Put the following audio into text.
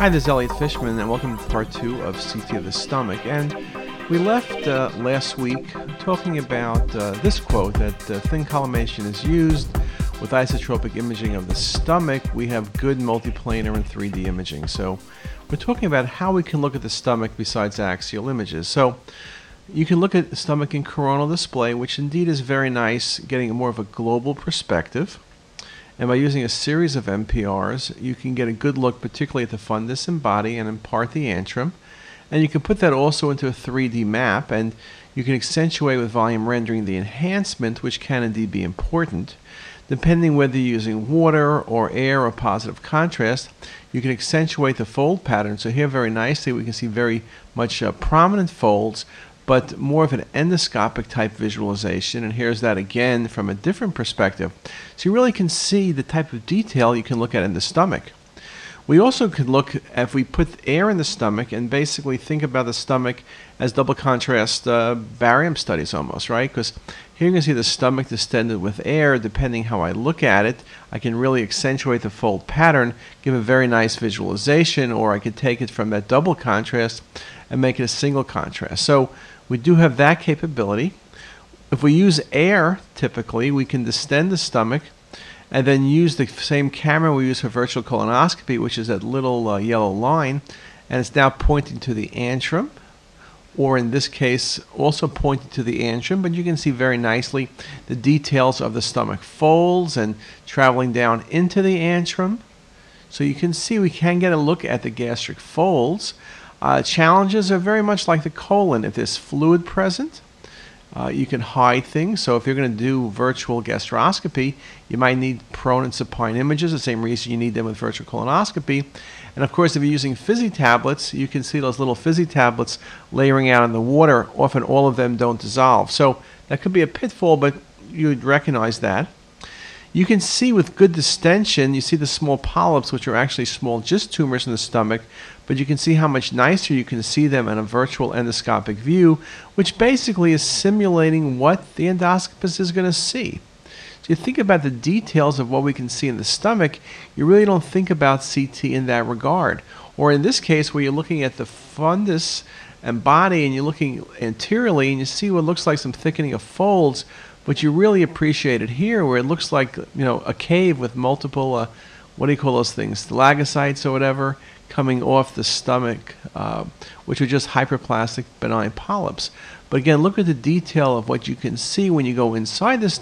Hi, this is Elliot Fishman, and welcome to part two of CT of the Stomach. And we left uh, last week talking about uh, this quote that uh, thin collimation is used with isotropic imaging of the stomach. We have good multiplanar and 3D imaging. So we're talking about how we can look at the stomach besides axial images. So you can look at the stomach in coronal display, which indeed is very nice, getting more of a global perspective. And by using a series of MPRs, you can get a good look, particularly at the fundus and body and in part the antrum. And you can put that also into a 3D map, and you can accentuate with volume rendering the enhancement, which can indeed be important. Depending whether you're using water or air or positive contrast, you can accentuate the fold pattern. So here very nicely we can see very much uh, prominent folds but more of an endoscopic type visualization. And here's that again from a different perspective. So you really can see the type of detail you can look at in the stomach. We also could look if we put air in the stomach and basically think about the stomach as double contrast uh, barium studies almost, right? Because here you can see the stomach distended with air. Depending how I look at it, I can really accentuate the fold pattern, give a very nice visualization, or I could take it from that double contrast and make it a single contrast. So we do have that capability. If we use air, typically, we can distend the stomach and then use the same camera we use for virtual colonoscopy, which is that little uh, yellow line, and it's now pointing to the antrum, or in this case, also pointing to the antrum, but you can see very nicely the details of the stomach folds and traveling down into the antrum. So you can see we can get a look at the gastric folds. Uh, challenges are very much like the colon. If there's fluid present, uh, you can hide things. So if you're going to do virtual gastroscopy, you might need prone and supine images, the same reason you need them with virtual colonoscopy. And of course, if you're using fizzy tablets, you can see those little fizzy tablets layering out in the water. Often all of them don't dissolve. So that could be a pitfall, but you'd recognize that. You can see with good distension, you see the small polyps, which are actually small just tumors in the stomach, but you can see how much nicer you can see them in a virtual endoscopic view, which basically is simulating what the endoscopist is going to see. So you think about the details of what we can see in the stomach, you really don't think about CT in that regard. Or in this case, where you're looking at the fundus and body and you're looking anteriorly and you see what looks like some thickening of folds, but you really appreciate it here where it looks like you know a cave with multiple uh, what do you call those things? Stalagmites or whatever coming off the stomach uh, which are just hyperplastic benign polyps. But again look at the detail of what you can see when you go inside the